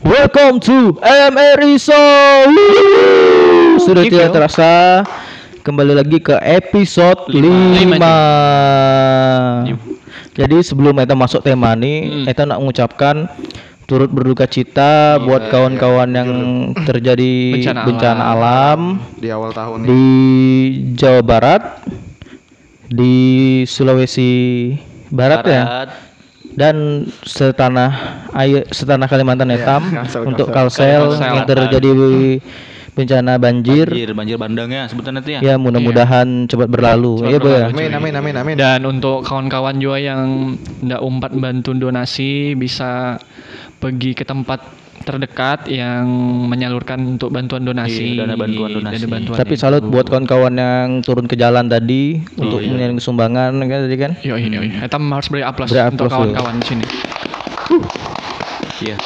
Welcome to MRI Show. Sudah tidak terasa kembali lagi ke episode 5. Lima. Jadi sebelum kita masuk tema nih, Hmm. kita nak mengucapkan turut berduka cita buat kawan-kawan yang terjadi Bencana bencana, alam. di awal tahun ini. di Jawa Barat, di Sulawesi Barat, ya, dan setanah air setanah Kalimantan Hitam Kalsel, untuk Kalsel. Yang terjadi bencana banjir. Banjir, banjir bandang ya sebutan nanti ya. Ya mudah-mudahan cepat berlalu. Cepat ya, Bu ya. berlalu. Amin amin amin amin. Dan untuk kawan-kawan juga yang ndak umpat bantu donasi bisa pergi ke tempat terdekat yang menyalurkan untuk bantuan donasi. Iya, dana bantuan donasi. Dana bantuan Tapi itu. salut buat kawan-kawan yang turun ke jalan tadi untuk iya. mengirim sumbangan kan tadi kan. Yo, yo, yo. Kita harus beri aplaus Beri untuk yo. kawan-kawan di sini. Iya.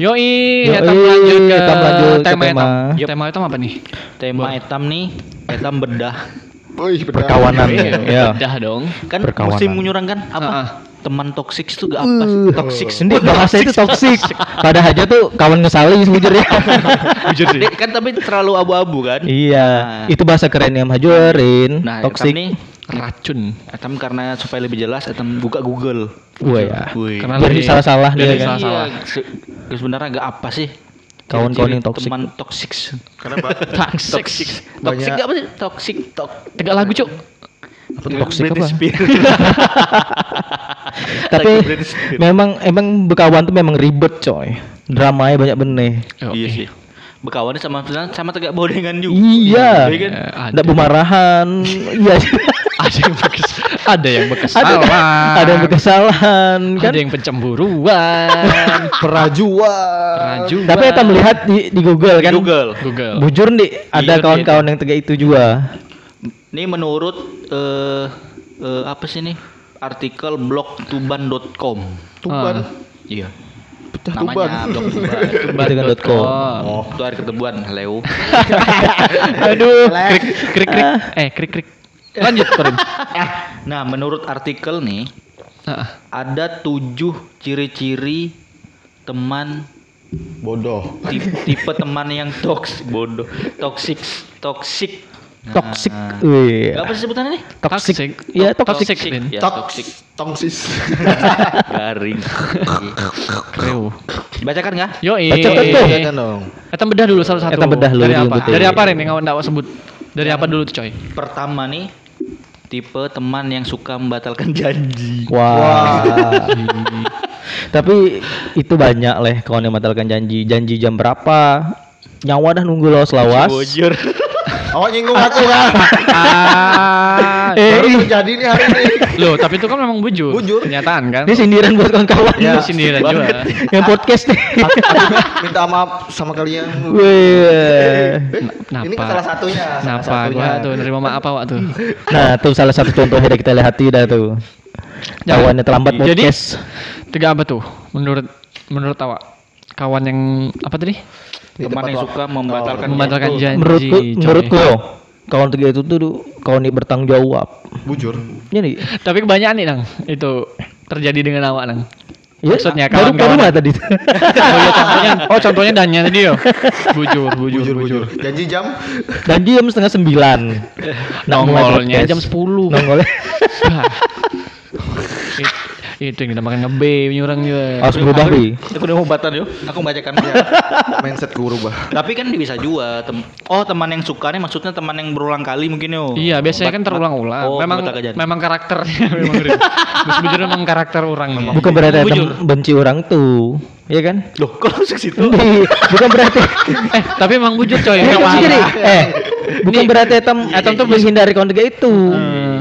Yoi, Yoi, kita lanjut ke kita lanjut ke tema tema. etam. Yup. Tema etam apa nih? Tema etam nih, etam bedah. Wih. Perkawanan ya. Udah dong. Kan Perkawanan. musim menyurang kan apa? Teman toksik itu gak apa sih? Uh, Toksik Sendiri bahasa itu toksik. Pada aja tuh kawan ngesali sejujurnya. Jujur sih. kan tapi terlalu abu-abu kan? Iya, Nah. itu bahasa keren yang majurin. Nah, toksik. nih Racun. etam karena supaya lebih jelas etam buka Google. Wah ya. Karena lebih- salah-salah dia kan. salah-salah. Iya, se- sebenarnya gak apa sih? Kawan-kawan yang toksik. Teman toksik. Kenapa? Toxic. Toksik. Toksik gak apa sih? Toksik. Tok. Tiga lagu, Cuk. Apa tuh toksik apa? Tapi memang emang bekawan tuh memang ribet coy. Dramanya banyak bener. Iya sih. Bekawannya sama sama tegak bodengan juga. Iya. Iya kan? Eh, ada. Nggak bumarahan. iya. ada yang bekas ada yang ada, berkesalahan ada yang berkesalahan kan. ada yang pencemburuan Perajuan. rajuan Tapi kita melihat di, di Google Di kan. Google. Google Bujur nih ada Iya, kawan-kawan yang tegak itu juga. Ini menurut eh eh, apa sih nih? Artikel blogtuban.com. Tuban. Ah. Iya. Pecah Namanya tuban. blog tuban. Tuban.com. Oh, itu hari ketebuan, Leo. aduh krik krik krik eh krik krik lanjut Korin Nah, menurut artikel nih Ah, ada tujuh ciri-ciri teman Bodoh. tipe, tipe teman yang toks bodoh toksik toksik Toxic. Wih. apa sih sebutannya nih Toxic. Toxic. Iya, Toxic. toxic. Ya Toks. toksik Tongsis. garing Kreu. bacakan nggak yo Baca kan tuh. Bacakan dong. Kita bedah dulu satu-satu. Kita bedah dulu, Dari apa? Dari apa yang kawan dakwah sebut? Dari apa dulu tuh coy? pertama nih tipe teman yang suka membatalkan janji Wah. Tapi itu banyak leh kawan yang membatalkan janji. Janji jam berapa? Nyawa dah nunggu lo selawas. bojor Awak nyinggung aku kan. Ah, Eh, Baru ih. terjadi nih hari ini. loh, tapi itu kan memang bujur. Bujur. Kenyataan kan? Ini sindiran buat kawan-kawan. Ya, sindiran juga. Yang podcast nih. Minta maaf sama kalian. Wih. Napa? Ini kan salah satunya. salah Napa satunya. gua tuh nerima maaf apa Wak, tuh? Nah, tuh salah satu contohnya dari kita lihat dah tuh. Kawannya terlambat Jadi podcast. tiga apa tuh? Menurut menurut awak kawan yang apa tadi? Di teman yang suka membatalkan Membatalkan janji. janji. menurutku coy. menurutku kawan tiga itu tuh kawan yang bertanggung jawab. Bujur. Ini Tapi kebanyakan nih, Nang. Itu terjadi dengan awak, Nang. ya, Maksudnya kawan-kawan. mah tadi. Oh iya contohnya, oh contohnya dannya tadi yo. Bujur, bujur, Bujur bujur. bujur. Janji jam. Janji jam setengah sembilan. Nongolnya jam 10. Nongolnya. Itu yang dinamakan ngebe nyurang juga. Harus berubah bi. Aku udah obatan yuk. Aku bacakan ya. Mindsetku berubah. Tapi kan bisa juga. Tem oh teman yang suka nih maksudnya teman yang berulang kali mungkin yo. Iya, biasanya kan terulang-ulang. Oh, memang memang karakternya memang. Gus Bujur memang karakter orang memang. Bukan berarti tem benci orang tuh. Iya kan? Loh, kok langsung ke situ? Bukan berarti eh, tapi emang bujur coy. Eh, eh bukan berarti etam etam tuh menghindari kawan tiga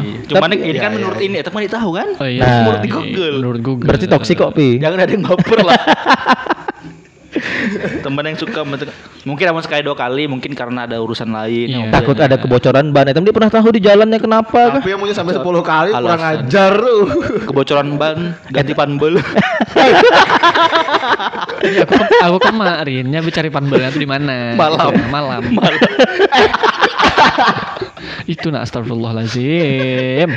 itu. Cuman Tapi- ini kan Iya, menurut iya, ini, teman tahu kan? Oh iya. Nah. Menurut di Google. Menurut Google. Berarti toksik kok pi. Jangan ada yang baper lah. teman yang suka mungkin namun sekali dua kali mungkin karena ada urusan lain Iya. yang Takut ada kebocoran ban. Etam dia pernah tahu di jalannya kenapa kah? Tapi yang punya sampai 10 kali kurang Alasan. ajar lu. kebocoran ban ganti panbel Iya, aku aku kemarinnya cari panbelnya tuh di mana? Malam. Gitu, malam. Itu nak astagfirullahalazim.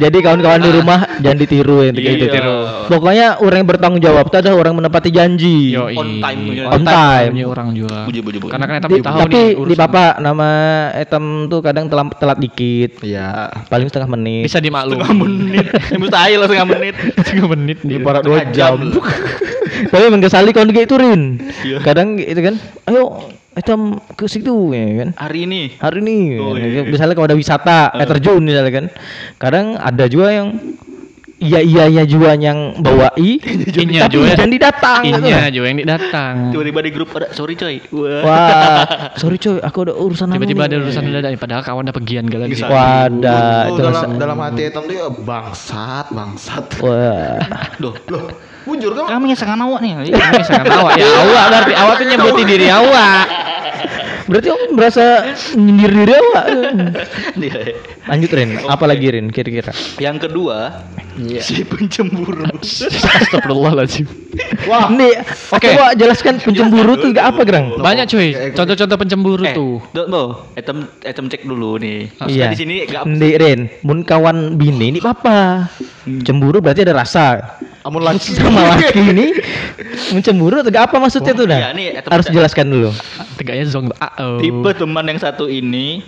Jadi kawan-kawan di rumah jangan ditiru ya kayak gitu. Iya. Pokoknya orang yang bertanggung jawab itu adalah orang menepati janji. Yo, On time punya. On time. Punya orang juga. Buju, buju, buju. Karena kan Di- tapi tahu tapi nih di papa nama etam tuh kadang telat, telat dikit. Iya. Paling setengah menit. bisa dimaklumi. Setengah menit. Mustahil lah setengah menit. Setengah menit nih. Ibarat dua Setengah jam. Tapi emang kesali kalau kayak itu Rin. Iya. Kadang itu kan, ayo etam ke situ ya kan. Hari ini. Hari ini, Oh, kan. iya. misalnya kalau ada wisata, air terjun misalnya kan. Kadang ada juga yang iya iya iya juga yang bawa i, Inya tapi juga. jangan didatang. Inya lah. juga yang datang. Tiba-tiba di grup ada sorry coy. Wah. Wah, sorry coy, aku ada urusan Tiba-tiba ada urusan mendadak padahal kawan ada pergian gak lagi. Bisa. Wadah, Oh, itu dalam dalam hati hitam dia bangsat, bangsat. Wah. Duh. Loh, bujur kan? Kami yang sangat awak nih. Ini sangat awak ya awak berarti awak tuh nyebutin diri awak. Berarti om merasa nyindir diri awak. Iya. Lanjut Rin, apa lagi Rin kira-kira? Yang kedua, si pencemburu. Astagfirullahaladzim. Wah, nih, oke, Oke. Wak, jelaskan pencemburu tuh gak apa, Gerang? Banyak cuy. Contoh-contoh pencemburu Eh, tuh. tuh, etem, etem cek dulu nih. Iya. Di sini gak Nih Rin, mun kawan bini ini apa? Cemburu berarti ada rasa. Amun laki Sama laki ini mencemburu atau apa maksudnya tuh dah? iya, nih, Harus jelaskan dulu. Tegaknya zong. Ah, oh. Tipe teman yang satu ini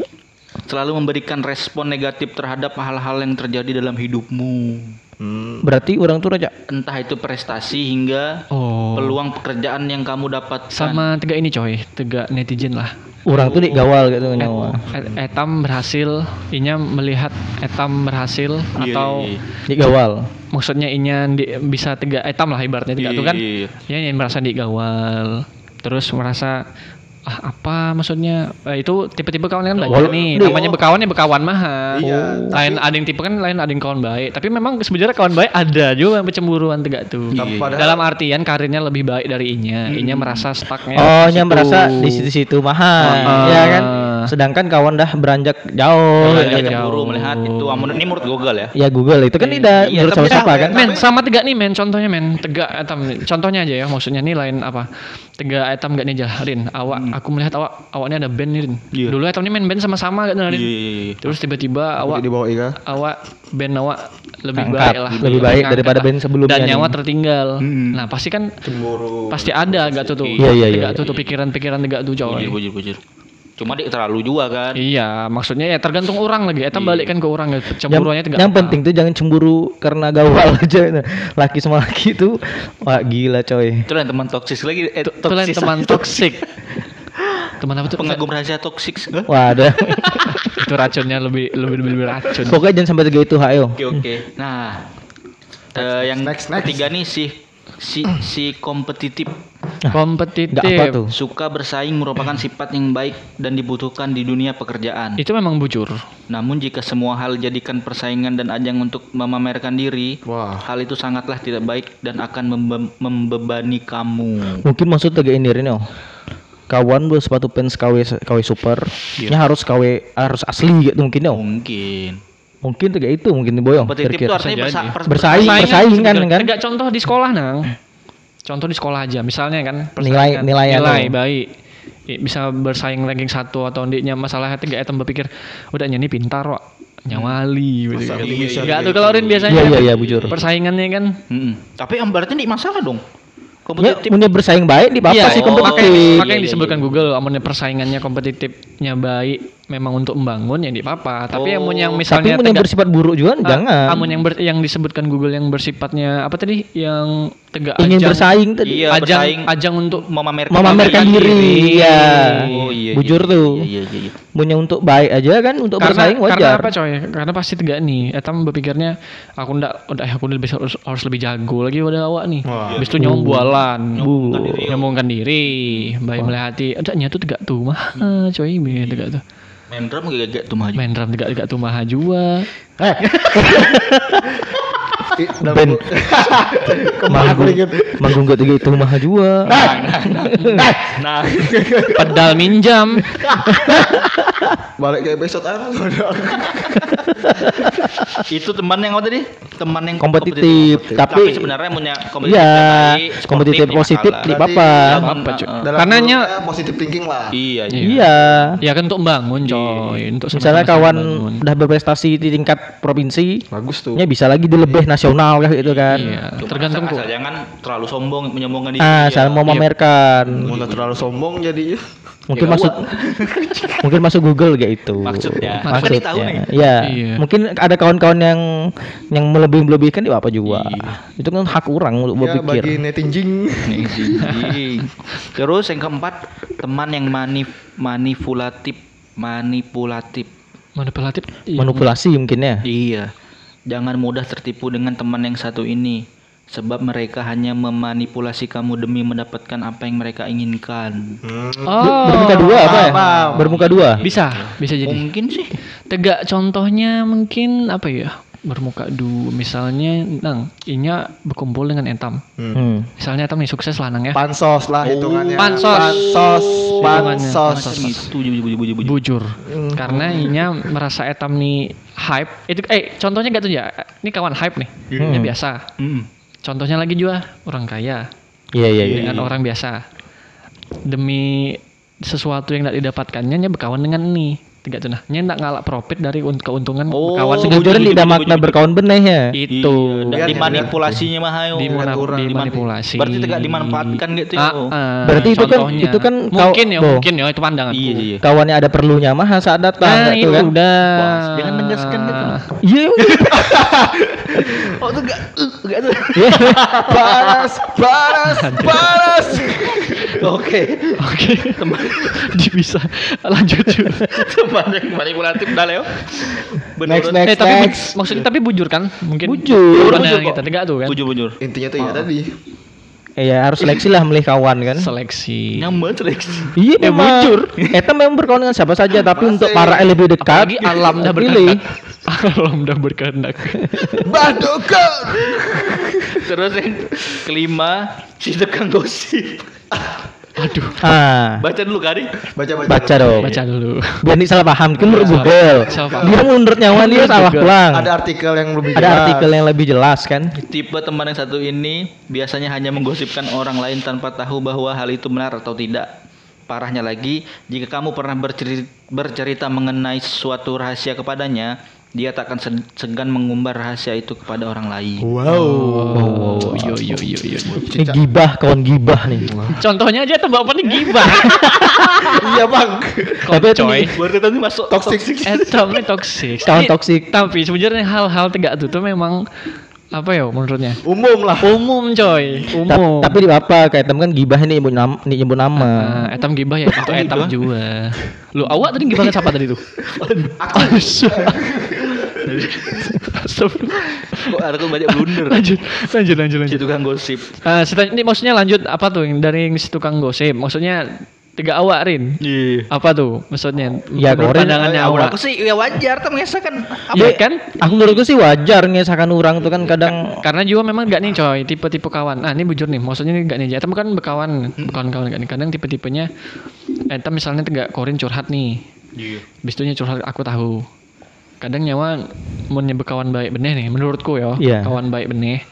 selalu memberikan respon negatif terhadap hal-hal yang terjadi dalam hidupmu. Hmm. Berarti orang tuh raja. Entah itu prestasi hingga Oh. peluang pekerjaan yang kamu dapatkan. Sama tegak ini coy, tegak netizen lah. Orang tuh dik gawal gitu nyawa. Et- Etam berhasil, inya melihat Etam berhasil Iya, atau iya, Dik gawal. maksudnya inya di- bisa tegak Etam lah ibaratnya tegak itu kan. Iya. Ya yang merasa digawal, terus merasa ah apa maksudnya? Eh, itu tipe-tipe kawan kan banyak Wal- nih. Namanya bekawan ya bekawan mah. Iya, lain ada yang tipe kan lain ada yang kawan baik. Tapi memang sebenarnya kawan baik ada juga yang pencemburuan tegak tuh. Iya. Padahal- dalam artian karirnya lebih baik dari inya. Inya merasa stucknya Oh, di nya situ. merasa di situ-situ mahal, Ah. ya kan? Sedangkan kawan dah beranjak jauh. Beranjak kan. cemburu jauh. melihat itu amun ini menurut Google ya. Ya Google itu kan tidak Iya, menurut tapi siapa kan? Men, sama tegak nih men, contohnya men, tegak etam. Contohnya aja ya, maksudnya nih lain apa? Tegak etam gak nih Rin. Awak, aku melihat awak, awaknya ada band nih Rin. Iya. Dulu etam nih main band sama-sama gak Rin. Iya, iya, iya. Terus tiba-tiba awak, di bawah Ika. awak band awak lebih Angkat, baik lah. lebih baik daripada band sebelumnya Dan nyawa tertinggal. Hmm. Nah pasti kan Cemburu. pasti ada gak tuh tuh. Iya, iya, iya, Tegak iya. tuh tuh pikiran-pikiran tegak tuh coy. Bujur, bujur, bujur. Cuma dia terlalu juga kan. Iya, maksudnya ya tergantung orang lagi. Etam balikkan ke orang. Yang, Cemburuannya tegak. yang penting tuh jangan cemburu karena gawal aja. Laki sama laki tuh wah gila coy. Itu lain teman toksis lagi. Eh, itu lain teman toksik. teman apa tuh? Pengagum rahasia toksik. Wah ada. itu racunnya lebih lebih lebih, lebih racun. Pokoknya jangan sampai tiga itu ayo. Oke, oke. Nah, eh, yang next, next. ketiga nih si si si kompetitif Kompetitif. Nggak apa tuh? suka bersaing merupakan sifat yang baik dan dibutuhkan di dunia pekerjaan. Itu memang bujur. Namun jika semua hal jadikan persaingan dan ajang untuk memamerkan diri, Wah. hal itu sangatlah tidak baik dan akan membe- membebani kamu. Mungkin maksud tiga ini Rin, yo. Kawan bu sepatu pants KW KW super, nya harus KW harus asli gitu mungkin yo. Mungkin. Mungkin tiga itu mungkin nih boyong. Kompetitif itu artinya bersa- jadi. pers- Bersaing, bersaing kan kan? Tegak contoh di sekolah nang. Contoh di sekolah aja, misalnya kan Nilai- persaingan. nilai anu. nilai baik. Bisa bersaing ranking satu atau ndiknya masalahnya tegak etam berpikir udah nyani pintar wak nyawali gitu kan. Enggak tuh kalau Rin biasanya Iya, iya, iya, bujur. persaingannya kan Mm-mm. Tapi yang berarti ini masalah dong. Ya, Kompetitif. punya bersaing baik di apa Iya, sih oh, kompetitif. iya, makanya iya, disebutkan. Google amunnya persaingannya kompetitifnya baik memang untuk membangun ya tidak apa-apa tapi Oh. amun yang Tapi misalnya mun yang tegak- bersifat buruk juga Ah, jangan. amun yang ber- yang disebutkan Google yang bersifatnya apa tadi yang tegak Ingin ajang- bersaing tadi. Iya, ajang bersaing. ajang untuk memamerkan, Memamerkan diri, ya. Oh iya. Bujur iya, tuh. Iya, iya, iya. Mun yang untuk baik aja kan untuk karena bersaing wajar. karena apa coy karena pasti tegak nih etam berpikirnya aku ndak udah aku lebih harus, harus lebih jago lagi udah awak nih Wah. habis itu nyombualan Bu. nyombongkan diri baik melihat hati ada nyatu tegak tuh mah coy tegak tuh Main drum gak tuh maju. main drum tegak tuh mah juga Eh, Ben. Manggung, inget? manggung gak tiga itu mah juga. Nah, pedal minjam Balik ke episode apa? itu teman yang apa tadi? Teman yang Kompetitif, Tapi, tapi- sebenarnya punya kompetitif Iya, yang baik, sportif, kompetitif positif di. Dalam Karenanya- positive thinking lah. Iya, iya. Iya. Ya kan untuk membangun coy, untuk Misalnya kawan membangun. udah berprestasi di tingkat provinsi, Bagus tuh. nya bisa lagi di lebih nasional kayak gitu kan. Iya, Cuma tergantung asal, kok. asal jangan terlalu sombong menyombongkan diri. Ah, dia. saya mau memamerkan. Mau terlalu sombong jadi Mungkin Ya, masuk mungkin masuk Google kayak itu. Maksudnya. Maksudnya. Kan tahu nih. Iya. Iya. Mungkin ada kawan-kawan yang yang melebih-melebihkan ya apa juga. Iya. Itu kan hak orang untuk ya berpikir. bagi netinjing. Terus yang keempat, teman yang manip manipulatif, manipulatif. manipulatif. iya. Manipulasi mungkin ya. Iya. Jangan mudah tertipu dengan teman yang satu ini. Sebab mereka hanya memanipulasi kamu demi mendapatkan apa yang mereka inginkan. Oh, Bermuka dua apa ya? Bermuka dua. Bisa, bisa jadi. Mungkin sih. Tegak contohnya mungkin apa ya? Bermuka dua misalnya nang inya berkumpul dengan entam. Hmm. Misalnya entam nih sukses lanang ya. Pansos lah hitungannya. Pansos. Pansos. Pansos. Pansos. Itu bujur bujur bujur bujur. Bujur. Karena inya merasa etam nih hype. Itu eh contohnya gak tuh ya? Ini kawan hype nih. Ini Hmm. biasa. Mm. Contohnya lagi juga orang kaya Iya iya iya. dengan orang biasa. Demi sesuatu yang tidak didapatkannya nya berkawan dengan ini. Tiga tuh nah. Nya nggak ngalak profit dari un- keuntungan Oh, berkawan dengan Sejujurnya tidak bujur, makna bujur. berkawan benih ya. itu. Iya, dimanipulasinya mah ayo. Dimanipulasi. Berarti tegak dimanfaatkan gitu ya. Ah, ah, Berarti itu kan- itu kan kau- mungkin ya, mungkin ya itu pandangan. Iya iya. Kawannya ada perlunya mah saat datang Nah, kayak itu kan. udah. Jangan negaskan gitu. Iya. Oh tuh enggak enggak tuh. Panas. Panas. Panas. Oke. Oke. Bisa lanjut manipulatif dah Leo. Next Menurut next eh tapi next. maksudnya tapi bujur kan? Mungkin Bujur. Bujur kita tegak tuh kan. bujur bujur. Intinya tuh ya tadi. Iya harus seleksi lah milih kawan kan. Seleksi. Nyaman seleksi. Iya Eh, memang. bujur. Eta memang berkawan dengan siapa saja tapi Masih. untuk para yang lebih dekat Apalagi alam dah berkehendak. alam dah berkehendak. Badokan. Terus yang kelima si tukang gosip. Aduh. Ah, Baca dulu kali. Baca baca. baca dong. Baca dulu. Biar nih salah paham, kan menurut Google. salah paham. Dia menurut nyawa dia salah pulang. Ada artikel yang lebih Ada jelas. artikel yang lebih jelas kan. Tipe teman yang satu ini biasanya hanya menggosipkan orang lain tanpa tahu bahwa hal itu benar atau tidak. Parahnya lagi, jika kamu pernah bercerita, bercerita mengenai suatu rahasia kepadanya, dia tak akan se- segan mengumbar rahasia itu kepada orang lain. Wow. Oh, yo yo yo yo. yo. Ini gibah, kawan gibah nih. Contohnya aja tembak apa nih gibah. Iya bang. Tapi itu Coy. Baru tadi masuk Toxic. Etam ini toxic. Kawan Ini- toksik. Tapi sebenarnya hal-hal tegak tuh tuh memang apa ya menurutnya? Umum lah. Umum coy, Ta- umum. tapi di apa kayak tem kan gibah ini nyebut nama, ini nyebut nama. Nah, etam gibah ya untuk etam juga. Lu awak tadi gibah siapa tadi tuh? Aku. Astagfirullah. Kok aku banyak blunder. lanjut, lanjut, lanjut, Si lanjut. tukang gosip. Ah, seta- ini maksudnya lanjut apa tuh yang dari si tukang gosip? Maksudnya tiga awak Rin. Iya. Apa tuh maksudnya? Ya, Menurut Rin, pandangannya eh, awak. Aku sih ya wajar tuh mengesahkan apa Iya kan? Aku menurutku sih wajar ngesahkan orang tuh kan kadang Karena juga memang gak nih coy tipe-tipe kawan. Ah ini bujur nih, maksudnya ini gak nih. Etam kan berkawan, berkawan-kawan gak nih. Kadang tipe-tipenya, etam misalnya tegak korin curhat nih. Iya. Bis itu nya curhat aku tahu. Kadang nyawa mau berkawan baik benih nih, menurutku ya. Iya. Kawan baik benih.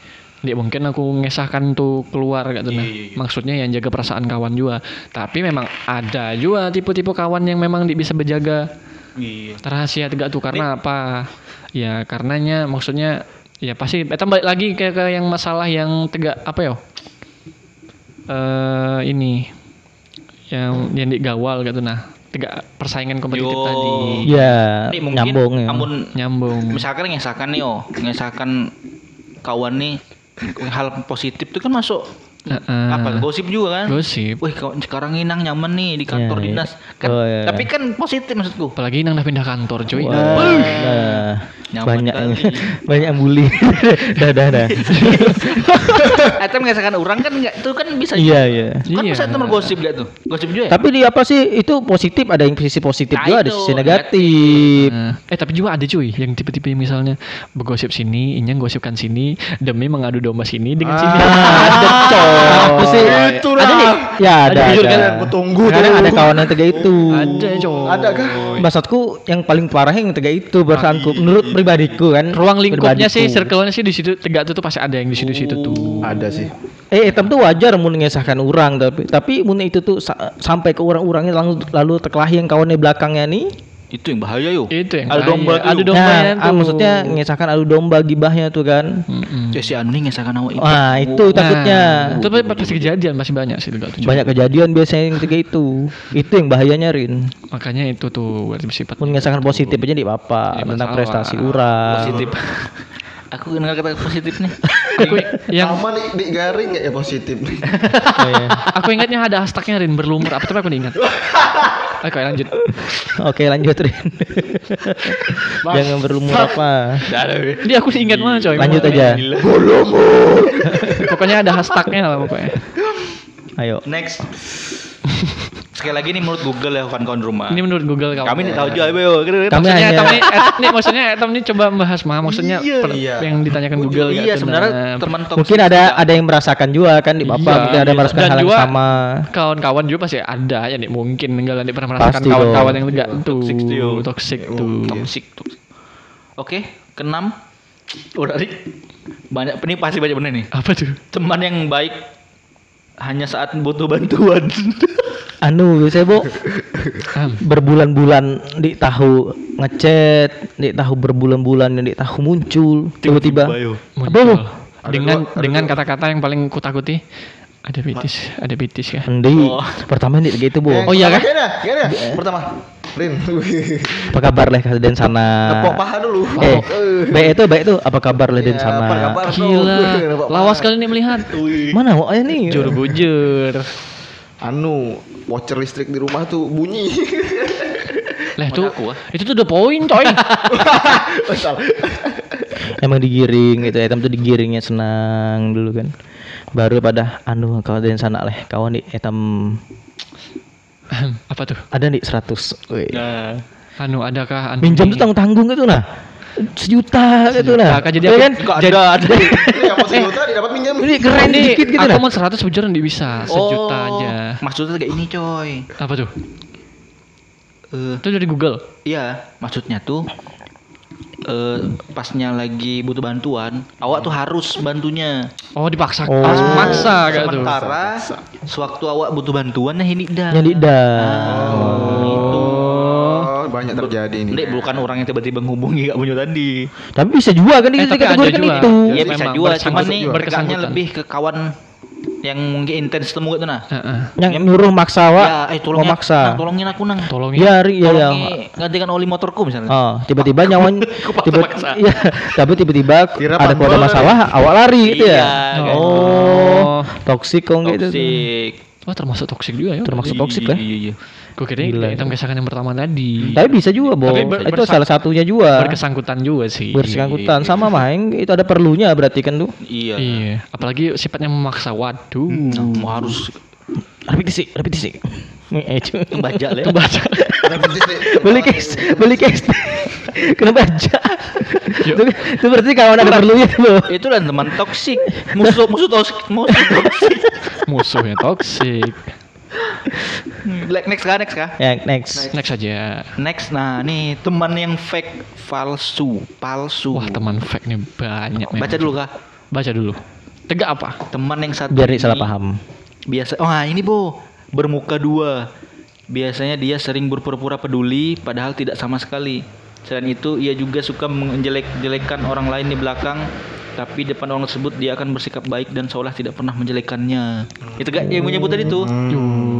Dia mungkin aku ngesahkan tuh keluar gak tuh nah. Iya, iya. Maksudnya yang jaga perasaan kawan juga. Tapi memang ada juga tipe-tipe kawan yang memang di- bisa berjaga Iya. rahasia tegak tuh karena apa? Ya karenanya maksudnya ya pasti eta balik lagi ke, ke yang masalah yang tegak apa ya? Eh ini yang yang digawal gitu nah. Tegak persaingan kompetitif Yo. tadi. ya Ini mungkin nyambung ya. amun Nyambung. misalkan ngesahkan nih oh, ngesahkan kawan nih hal positif itu kan masuk Apa gosip juga kan? Gosip. Wih, kawan sekarang inang nyaman nih di kantor Iya, iya. dinas. Kan, Oh, iya. Tapi kan positif maksudku. Apalagi nang udah pindah kantor cuy. Wah, nah, Nyaman banyak yang kali. banyak yang bully. dah dah dah. Atau mengesahkan orang kan enggak itu kan bisa. Iya iya. Kan Iya. bisa temen gosip gak tuh? Gosip juga ya? Tapi di apa sih itu positif ada yang sisi positif Nah, juga ada itu, sisi negatif. Nah, eh tapi juga ada cuy yang tipe-tipe misalnya bergosip sini, inya gosipkan sini demi mengadu domba sini dengan sini. Nah, ada coy. Aku sih Itu ada nih. lah. Ya ada. jujur ada. kan, aku tunggu Kadang tuh. ada kawan yang tega itu. Ada coy. Ada kah? Maksudku yang paling parah yang tega itu berasaanku menurut pribadiku kan. Ruang lingkupnya sih, circle-nya sih di situ tegak tuh, tuh pasti ada yang di situ-situ tuh. Ada sih. Eh, hitam tuh wajar mun ngesahkan orang tapi tapi mun itu tuh sa- sampai ke orang-orangnya lalu lalu terkelahi yang kawannya belakangnya nih. Itu yang bahaya yo. Itu yang Adu bahaya. domba tuh. Adu domba nah, ah, tuh. maksudnya ngesahkan adu domba gibahnya tuh kan. Mm-mm. Ya si anu nih ngesakan awak itu. Wah, itu takutnya. Nah, itu pa- pasti kejadian masih banyak sih tuh. Banyak kejadian biasanya yang ketiga itu. Itu yang bahayanya Rin. Makanya itu tuh berarti bersifat Mun ngesahkan positif aja di apa Ya, tentang masalah. prestasi orang. Positif. Aku kenal kata positif nih. aku yang Sama nih di garing nggak ya positif nih. Iya. aku ingatnya ada hashtagnya Rin berlumur apa tapi aku ingat. Oke lanjut. Oke lanjut Rin. Jangan berlumur apa. Ini aku ingat mana coy. Lanjut aja. Pokoknya ada hashtagnya lah pokoknya. Ayo. Next. Sekali lagi nih menurut Google ya kawan-kawan rumah. Ini menurut Google kamu. Kami nih tahu juga yo. Kami maksudnya hanya Etam nih, et- nih maksudnya Etam nih coba bahas mah maksudnya Iya, per- iya. yang ditanyakan Google Iya nggak sebenarnya benar. teman mungkin ada juga. ada yang merasakan juga kan di bapak Iya, mungkin ada yang merasakan Dan hal yang juga sama. kawan-kawan juga pasti ada ya nih mungkin enggak nanti pernah merasakan kawan-kawan yang enggak tuh Toxic tuh, toxic tuh toksik toksik. Oke, keenam. Udah Rik. Banyak ini pasti banyak bener nih. apa tuh Teman yang baik hanya saat butuh bantuan. Anu biasanya bu Am, berbulan-bulan di tahu ngechat, di tahu berbulan-bulan di tahu muncul tiba-tiba. Apa muncul. dengan dengan kata-kata yang paling kutakuti ada pitis ada pitis ya Endi. Oh. Pertama nih gitu bu. Oh, iya kah? Gimana? Gimana? Pertama. Rin. Apa kabar leh kalian sana? Tepok paha dulu. Eh, baik itu baik itu apa kabar leh Iya, dan sana? apa kabar? gila lawas kali ini melihat Mana mau aja nih? jur bujur Anu, voucher listrik di rumah tuh bunyi. lah itu aku, ah. itu tuh udah poin coy. Emang digiring gitu, etam tuh digiringnya senang dulu kan. Baru pada anu kalau dan sana leh kawan di etam apa tuh ada nih 100. Wih. Nah, anu adakah anu Minjam tuh ini? tanggung-tanggung gitu nah. Sejuta gitu nah. Kakak jadi aku kan? ada ada. Ini sejuta didapat minjem. Ini keren Ini dikit gitu aku mau 100 bujur nih bisa sejuta Oh, aja Maksudnya kayak ini coy. apa tuh Eh, itu dari Google iya, maksudnya tuh eh pasnya lagi butuh bantuan, awak tuh harus bantunya. oh dipaksa Oh. harus maksa gak tuh Sementara sewaktu awak butuh bantuan nah ini dah. Yang di Itu. Banyak terjadi ini. Nek bukan orang yang tiba-tiba menghubungi gak punya tadi. Tapi bisa juga kan Eh, juga. itu. Iya memang bisa juga, cuman nih Bersangkutan. lebih ke kawan yang mungkin intens temu gitu nah. Heeh. Yang nyuruh maksa wa, Ya, eh tolongin, mau maksa. Nang, tolongin aku nang. tolong Iya, Ri, iya, iya. Tolongi gantikan oli motorku misalnya. Oh, tiba-tiba nyawan tiba iya, tapi tiba-tiba ada ada masalah, awak lari gitu Iya, ya. kayak Oh, toksik kok gitu. Toxic. oh termasuk toksik juga ya Termasuk toksik kan? Iya, iya. Gue kira Gila. hitam kesakan yang pertama tadi Tapi bisa juga, Bo. Tapi ber- itu salah satunya juga. berkesangkutan juga sih Bersangkutan sama main itu ada perlunya berarti kan tuh. Iya. iya apalagi sifatnya memaksa waduh Nah, mau harus Repetisi, repetisi. Nih, eh, cu. baca lah. itu baca beli case, beli case. Kena baca. Itu, itu berarti kawan ada perlunya tuh, Bo. Itu lah teman toksik. Musuh musuh toksik, musuh toksik. musuhnya toksik Black next kah, next kah? Ya, next. next aja Next, nah nih teman yang fake, palsu, palsu. wah teman fake nih banyak Baca memang. dulu kah? baca dulu tegak apa Teman yang satu Biar salah paham. Biasa, oh nah, ini bo, bermuka dua. Biasanya dia sering berpura-pura peduli, padahal tidak sama sekali. Selain itu, ia juga suka menjelek-jelekan orang lain di belakang, tapi depan orang tersebut dia akan bersikap baik dan seolah tidak pernah menjelekannya. Itu gak yang menyebut tadi tuh,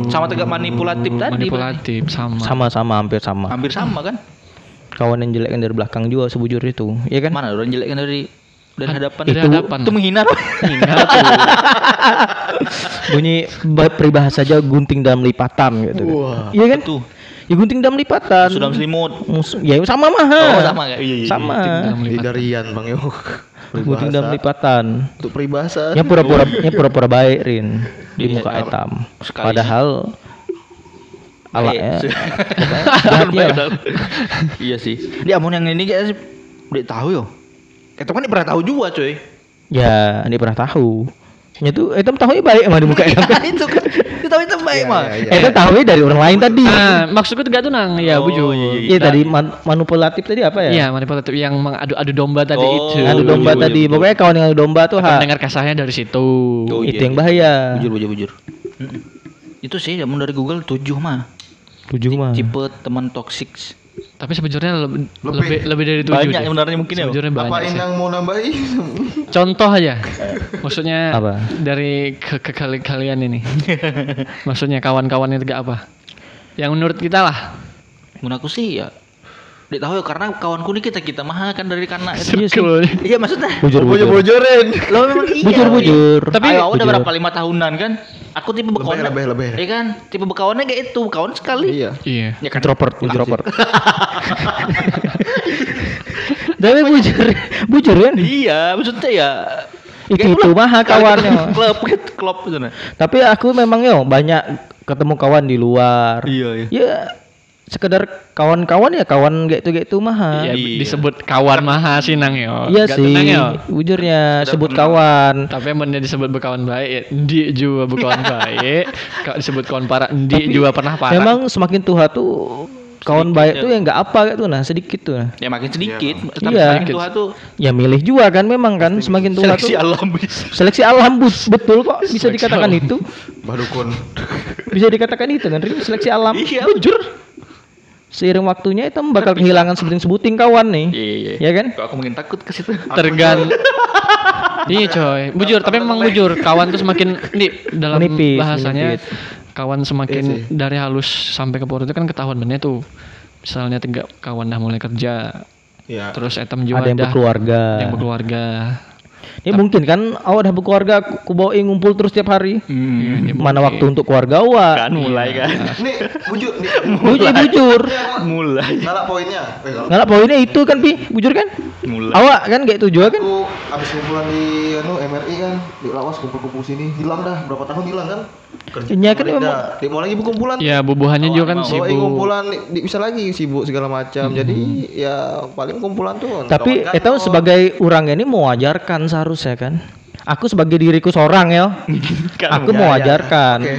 sama tegak manipulatif tadi. manipulatif sama Sama-sama hampir sama. Hampir sama kan? Kawan yang jelek kan dari belakang juga sebujur itu. Iya kan? Mana orang jelek kan dari dari hadapan? dari itu, hadapan. itu menghina. Hina tuh. Bunyi ba- peribahasa aja gunting dalam lipatan gitu. kan. Wah. Iya kan? Tuh, Ya gunting dalam lipatan. sudah selimut. Ya sama mah. Oh, sama gak? Iya, iya. Sama. dalam Di lipat. darian Bang Yo. Gunting dalam lipatan. Untuk peribahasa. Ya pura-pura ya pura-pura baik Rin di Iya, muka iya. etam. Sekali. Padahal ala Eh, ya. iya sih. Dia amun yang ini kayak sih udah tahu yo. Kita kan dia pernah tahu juga, coy. Ya, ini pernah tahu. Nya tuh etam tahu baik mah di muka etam kan itu kan. Itu tahu itu baik mah Iya, iya. etam tahu dari orang lain tadi. Nah, maksudku tegak tuh nang, ya Oh, bujur. iya, iya tadi man- manipulatif tadi apa ya? Iya, manipulatif yang mengadu adu domba tadi Oh, itu. adu domba Iya, tadi. pokoknya kawan yang adu domba tuh ha. Mendengar kasarnya dari situ. Oh, itu iya, yang iya. bahaya. Bujur bujur bujur. Itu sih namun dari Google 7 mah tujuh mah tipe teman toxic Tapi sebenarnya lebih Lebih. lebih, lebih dari tujuh. banyak sebenarnya mungkin ya Sebenarnya Apa banyak sih. yang mau nambahin? Contoh aja. Maksudnya Apa? dari ke, ke kali kalian ini. Maksudnya kawan-kawan itu gak apa? Yang menurut kita lah. menurut aku sih ya Dek tahu ya karena kawanku nih kita kita mah kan dari karena itu. Iya sih. Iya maksudnya. bujur bujur Bojor-bojorin. Lo memang iya. bujur bujur Tapi Ayo, aku udah berapa lima tahunan kan? Aku tipe bekawan. lebih, lebih. Iya kan? Tipe bekawannya kayak itu, kawan sekali. Iya. Iya. Ya kan? introvert introvert tapi bujur bujur kan Iya, maksudnya ya itu itu mah kawannya klub gitu, klub gitu nah. tapi aku memang yo banyak ketemu kawan di luar Iya, iya. ya sekedar kawan-kawan ya kawan kayak itu kayak itu mah Iya, Iya. disebut kawan maha sih nang yo. iya Gak sih tenang, yo. bujurnya sebut kawan Tapi emang dia disebut berkawan baik, ya. Ndi juga berkawan baik. Kalau disebut kawan parah, Ndi juga pernah parah. memang semakin tua tuh kawan Sedikit baik ya. tuh ya nggak apa kayak tuh nah sedikit tuh nah. Ya makin sedikit, tapi Iya. semakin tua tuh ya milih juga kan memang kan semakin tua seleksi tuh alam bisa. seleksi alam bus betul kok bisa Seleksi dikatakan alam. itu Badukun. bisa dikatakan itu kan seleksi alam Iya, bujur seiring waktunya itu bakal kehilangan sebuting-sebuting kawan nih. Iya, iya. ya kan? Kok aku mungkin takut ke situ. tergan iya coy. Bujur tapi emang bujur. kawan tuh semakin di dalam Menipis, bahasanya menipis. kawan semakin Iya dari halus sampai ke purut itu kan ketahuan bener tuh. Misalnya tiga kawan dah mulai kerja Iya. terus etam juga ada yang dah berkeluarga. yang berkeluarga ya mungkin kan awak udah berkeluarga ku bawain ngumpul terus tiap hari Hmm. mana waktu untuk keluarga awak Kan mulai kan. Nih, bujur nih. bujur bujur mulai. Salah poinnya. Eh, lah, poinnya itu kan pi bujur kan Mulai. awak kan kayak itu juga kan aku abis kumpulan di anu MRI kan di lawas kumpul-kumpul sini hilang dah berapa tahun hilang kan Iya kan memang Di- mau lagi kumpulan ya bubuhannya juga kan mau. sibuk kumpulan di- di- bisa lagi sibuk segala macam jadi ya paling kumpulan tuh tapi itu kantor. sebagai orang ini mewajarkan seharusnya kan aku sebagai diriku seorang ya aku Ya, ya. mewajarkan Oke.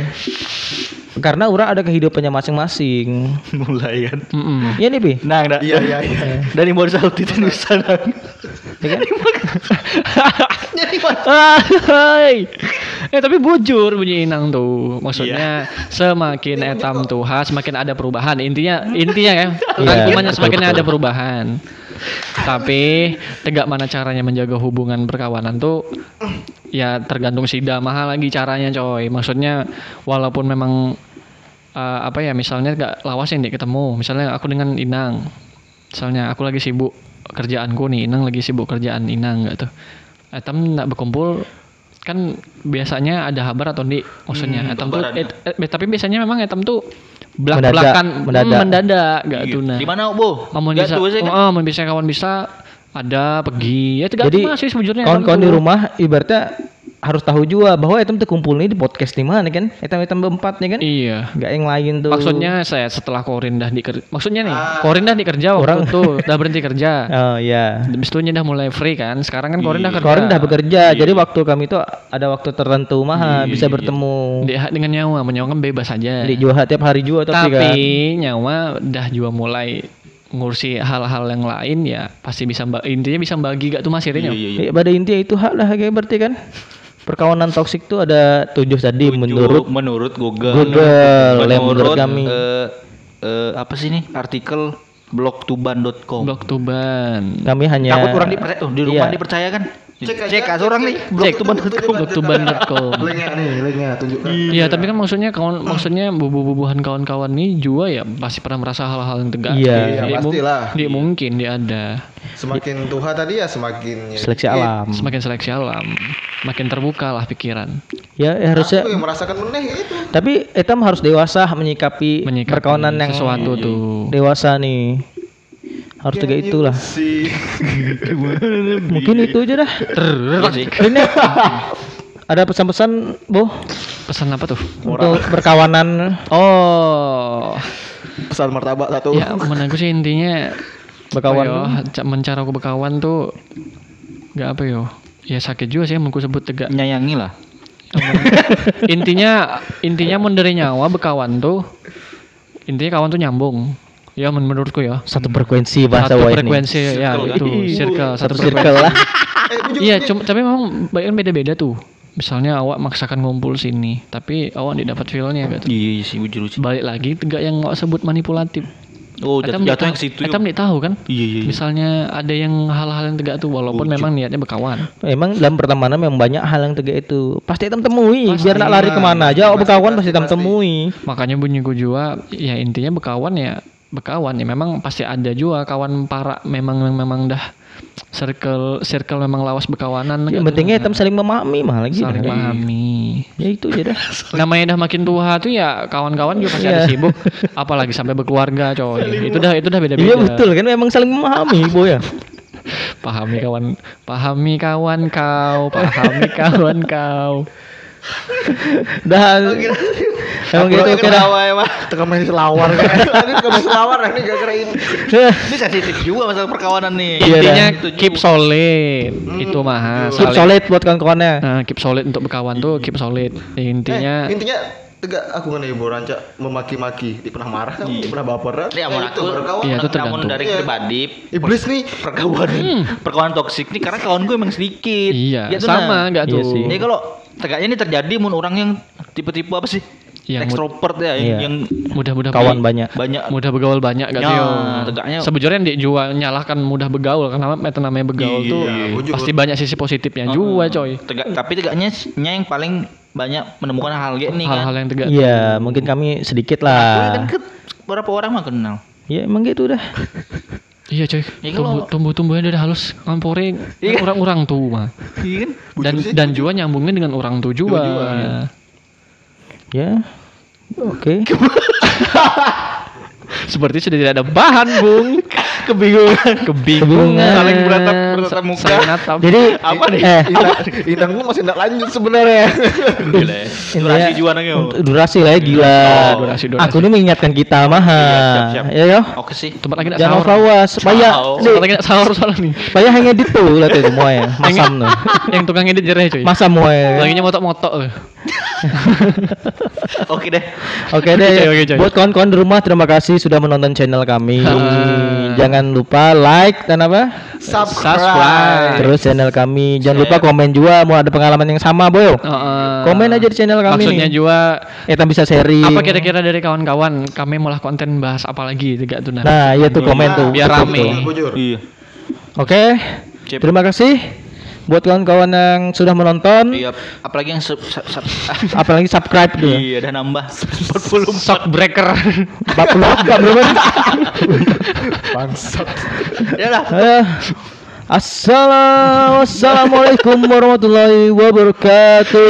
Karena orang ada kehidupannya masing-masing mulai kan. Mm-mm. iya nih pi Nah, nah. iya iya iya Dari baru satu itu bisa nang. ya kan Jadi mana? Hai. Eh tapi bujur bunyi inang tuh. Maksudnya semakin etam tuha semakin ada perubahan. Intinya intinya kan Iya, rangkumannya betul, semakin betul. ada perubahan. Tapi tegak mana caranya menjaga hubungan perkawanan tuh ya tergantung si mahal lagi caranya coy. Maksudnya walaupun memang eh, apa ya misalnya gak lawas yang dia ketemu. Misalnya aku dengan Inang. Misalnya aku lagi sibuk kerjaanku nih, Inang lagi sibuk kerjaan Inang gak tuh. Etam nak berkumpul kan biasanya ada kabar atau di maksudnya Etam tuh kabaran, eh, eh, tapi biasanya memang Etam tuh belak belakan Mendadak, mendadak. mendadak gak Iya. tuh nah Di mana, Bu? Nggak bisa, kan. oh, amun bisa kawan bisa ada pergi ya tergantung jadi masih sebujurnya kawan-kawan Etam di rumah ibaratnya harus tahu juga bahwa etam tuh kumpul nih di podcast di mana kan etam berempat nih kan iya nggak yang lain tuh maksudnya saya setelah korin dah di ker- maksudnya nih Ah. korin dah di kerja waktu Orang- itu dah berhenti kerja oh iya Habis itu dah mulai free kan. Sekarang kan Korin dah kerja. Korin udah bekerja, jadi waktu kami tuh ada waktu tertentu mah bisa bertemu. Di, dengan nyawa, menyawa kan bebas saja. Di jual tiap hari juga tapi, Tapi kan. nyawa dah juga mulai ngurusi hal-hal yang lain ya pasti bisa mbak intinya bisa bagi gak tuh mas Iya, Irene? iya, iya. Ya, pada intinya itu hak lah kayak berarti kan. Perkawanan toksik tuh ada tujuh tadi menurut menurut Google. Google, yang menurut kami. eh, eh, apa sih nih? Artikel blogtuban.com. Blok Tuban. kami hanya Takut orang dipercaya tuh di rumah Iya. dipercaya kan? Cek aja, Cek cek, orang cek. nih Blog blogtuban.com. tuban. Blogtuban.com. linknya nih linknya tunjukkan Iya, tapi kan maksudnya kawan maksudnya bubu-bubuhan kawan-kawan nih juga ya pasti pernah merasa hal-hal yang tegak. Iya. Iya, pastilah. Dia mungkin dia ada. semakin tua tadi ya semakin seleksi alam. Semakin seleksi alam, makin terbuka lah pikiran. Ya, ya harusnya aku yang merasakan meneh itu tapi etam harus dewasa menyikapi, Menyikapi perkawanan yang sesuatu tuh. dewasa nih. Harus juga itulah. sih Mungkin itu aja dah. Iya. Ini ada pesan-pesan, Bu, Pesan apa tuh? untuk berkawanan Oh, pesan martabak satu ya menurut aku sih intinya berkawan. yo, mencara aku berkawan tuh nggak apa yo. Ya sakit juga sih menurutku sebut tegak. Nyayangi lah. intinya intinya mun dari nyawa bekawan tuh intinya kawan tuh nyambung ya men- menurutku ya Satu frekuensi bahasa satu Wai ini. frekuensi ya itu circle satu Satu frekuensi circle lah. iya cuma tapi memang kan beda-beda tuh misalnya awak maksakan ngumpul sini tapi awak tidak dapat feelnya gitu Iya iya sih bujur sih. balik lagi tegak yang awak sebut manipulatif Oh, jatuh, nggak ke situ. tahu- Etam nggak tahu kan Iya iya. iya. misalnya ada yang hal-hal yang tegak tuh walaupun memang niatnya berkawan Emang dalam pertemanan memang banyak hal yang tegak itu. Pasti hitam temui. Pasti, Biar nak lari ke mana aja. Oh, berkawan pasti hitam temui. makanya bunyi gue juga ya intinya berkawan ya berkawan ya memang pasti ada juga kawan para memang memang dah circle circle memang lawas berkawanan Yang gitu. pentingnya hitam saling memahami mah lagi. saling dah. memahami Ya itu aja dah. namanya dah makin tua tuh ya kawan-kawan juga pasti ada Iya. sibuk apalagi sampai berkeluarga coy itu dah itu dah beda-beda Iya betul kan memang saling memahami boy ya. pahami kawan pahami kawan kau pahami kawan kau Dah. Emang gitu kira. emang. Tekan main selawar kan. Ini tekan main selawar ini gak kira ini. Ini sensitif juga masalah perkawanan nih. Iya, intinya dah. keep solid itu mah Keep solid buat kawan-kawannya. Nah, keep solid untuk berkawan tuh keep solid. Intinya Eh, intinya tegak aku kan ibu rancak memaki-maki, dia pernah marah kan, dia pernah baper kan. Ini amun Ya, itu aku, berkawan. Iya, itu namun tergantung. dari Iya. pribadi, Iblis nih. perkawanan, perkawanan toksik nih karena kawan gue emang sedikit. iya, Ya sama nah. enggak Iya tuh? sih. Jadi kalau tegaknya ini terjadi mun orang yang tipe-tipe apa sih? Yang Extrovert ya, yang, Iya. yang mudah-mudah Kawan banyak. banyak mudah bergaul banyak gak tuh? Ya, yo? tegaknya. Sebenarnya di juga nyalahkan mudah bergaul karena meta namanya bergaul Iya, tuh jujur. pasti banyak sisi positifnya juga coy. Tegak, tapi tegaknya nya yang paling banyak menemukan hal kayak ini Hal-hal kan. yang tegak. Iya, mungkin kami sedikit lah. kan ke beberapa orang mah kenal. Ya emang gitu dah. Iya coy. Ya, Tumbuh, kalau- tumbuh-tumbuhnya dari halus ngampore Iya. orang-orang tuh mah. Iya kan? Dan dan juga nyambungnya dengan orang tuh juga. Ya. Oke. Seperti sudah tidak ada bahan, Bung. Kebingungan. Kebingungan. Saling beratap beratap muka. Saling natap. Jadi Apa nih? Eh, Intan, Intan gue masih enggak lanjut sebenarnya. Gila ya. Durasi juara untuk durasi lah ya gila. Oh, durasi, durasi. Aku ini mengingatkan kita mah. Ya yo. Oke sih. Tempat lagi Jangan overwas supaya Tempat lagi sahur soalnya nih. supaya hanya itu lah tuh semua ya. Masam tuh. Yang tukang edit jereh coy. Masam semua ya. Laginya motok-motok tuh. Oke deh. Oke deh. Oke, oke, coy. Buat kawan-kawan di rumah terima kasih sudah menonton channel kami. Jangan lupa like dan apa? Subscribe. Terus channel kami. Jangan lupa komen juga mau ada pengalaman yang sama, Boy. Heeh. Komen aja di channel kami Maksudnya nih. juga Eh, kita bisa sharing. apa kira-kira dari kawan-kawan kami malah konten bahas apa lagi juga tuh nah. Nah, iya tuh komen tuh. Biar rame. tuh. Iya. Oke. Terima kasih buat kawan-kawan yang sudah menonton. Iya. Apalagi yang sub, sub, sub- Apalagi subscribe dulu. Iya, udah nambah 40 Shock breaker. 40 berapa? Bangsat. Ya lah. Assalamu- Assalamualaikum warahmatullahi wabarakatuh.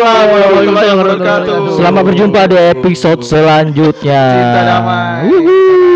warahmatullahi wabarakatuh. Selamat berjumpa di episode selanjutnya. Cinta damai. Wuhu.